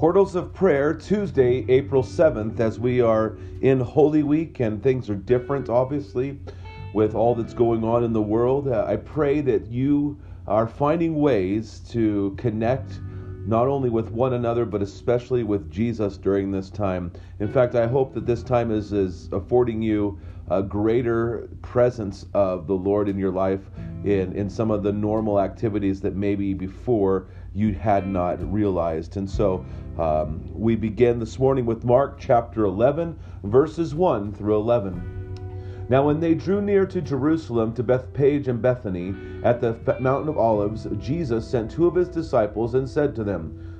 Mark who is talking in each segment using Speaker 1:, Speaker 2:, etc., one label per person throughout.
Speaker 1: Portals of Prayer, Tuesday, April 7th, as we are in Holy Week and things are different, obviously, with all that's going on in the world. Uh, I pray that you are finding ways to connect not only with one another, but especially with Jesus during this time. In fact, I hope that this time is, is affording you a greater presence of the Lord in your life in, in some of the normal activities that maybe before you had not realized. And so um, we begin this morning with Mark chapter 11, verses 1 through 11. Now, when they drew near to Jerusalem, to Bethphage and Bethany, at the Mountain of Olives, Jesus sent two of his disciples and said to them,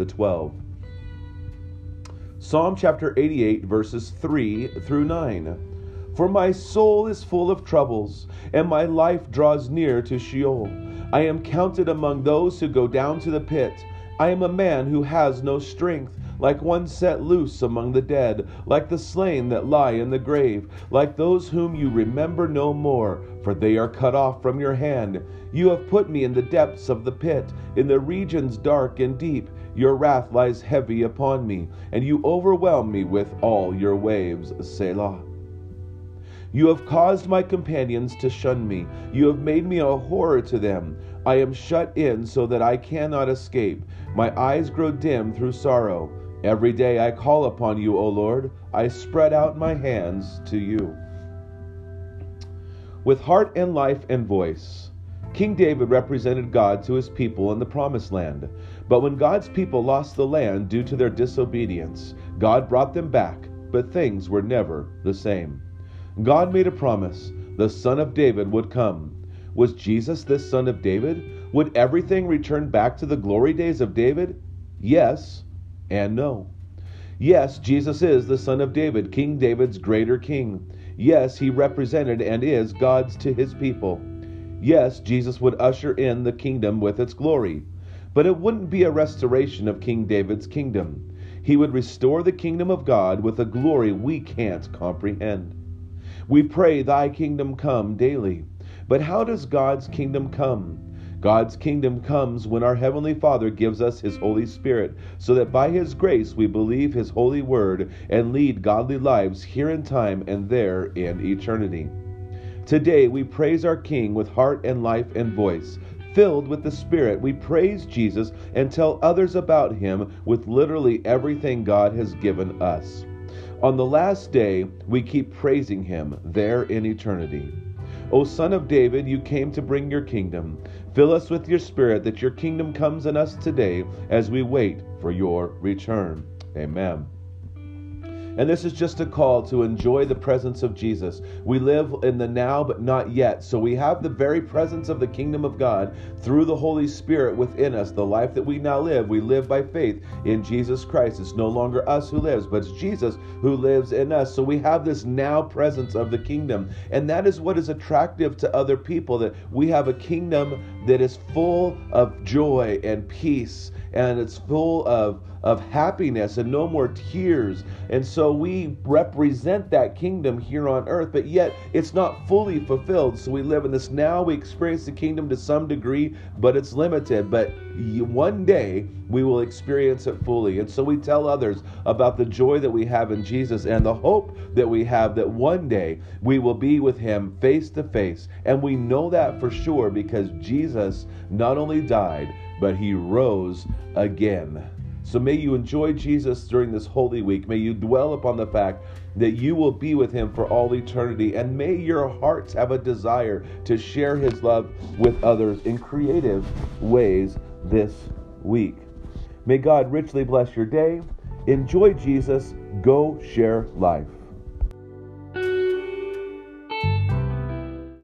Speaker 1: the twelve. Psalm chapter 88, verses 3 through 9. For my soul is full of troubles, and my life draws near to Sheol. I am counted among those who go down to the pit. I am a man who has no strength, like one set loose among the dead, like the slain that lie in the grave, like those whom you remember no more, for they are cut off from your hand. You have put me in the depths of the pit, in the regions dark and deep. Your wrath lies heavy upon me, and you overwhelm me with all your waves. Selah. You have caused my companions to shun me. You have made me a horror to them. I am shut in so that I cannot escape. My eyes grow dim through sorrow. Every day I call upon you, O Lord. I spread out my hands to you. With heart and life and voice, King David represented God to his people in the promised land. But when God's people lost the land due to their disobedience, God brought them back, but things were never the same. God made a promise the Son of David would come. Was Jesus this Son of David? Would everything return back to the glory days of David? Yes and no. Yes, Jesus is the Son of David, King David's greater king. Yes, he represented and is God's to his people. Yes, Jesus would usher in the kingdom with its glory. But it wouldn't be a restoration of King David's kingdom. He would restore the kingdom of God with a glory we can't comprehend. We pray, Thy kingdom come daily. But how does God's kingdom come? God's kingdom comes when our Heavenly Father gives us His Holy Spirit, so that by His grace we believe His holy word and lead godly lives here in time and there in eternity. Today we praise our King with heart and life and voice. Filled with the Spirit, we praise Jesus and tell others about Him with literally everything God has given us. On the last day, we keep praising him there in eternity. O Son of David, you came to bring your kingdom. Fill us with your spirit that your kingdom comes in us today as we wait for your return. Amen. And this is just a call to enjoy the presence of Jesus. We live in the now, but not yet. So we have the very presence of the kingdom of God through the Holy Spirit within us. The life that we now live, we live by faith in Jesus Christ. It's no longer us who lives, but it's Jesus who lives in us. So we have this now presence of the kingdom. And that is what is attractive to other people that we have a kingdom that is full of joy and peace and it's full of of happiness and no more tears. And so we represent that kingdom here on earth, but yet it's not fully fulfilled. So we live in this now, we experience the kingdom to some degree, but it's limited. But one day we will experience it fully. And so we tell others about the joy that we have in Jesus and the hope that we have that one day we will be with Him face to face. And we know that for sure because Jesus not only died, but He rose again. So may you enjoy Jesus during this holy week. May you dwell upon the fact that you will be with him for all eternity. And may your hearts have a desire to share his love with others in creative ways this week. May God richly bless your day. Enjoy Jesus. Go share life.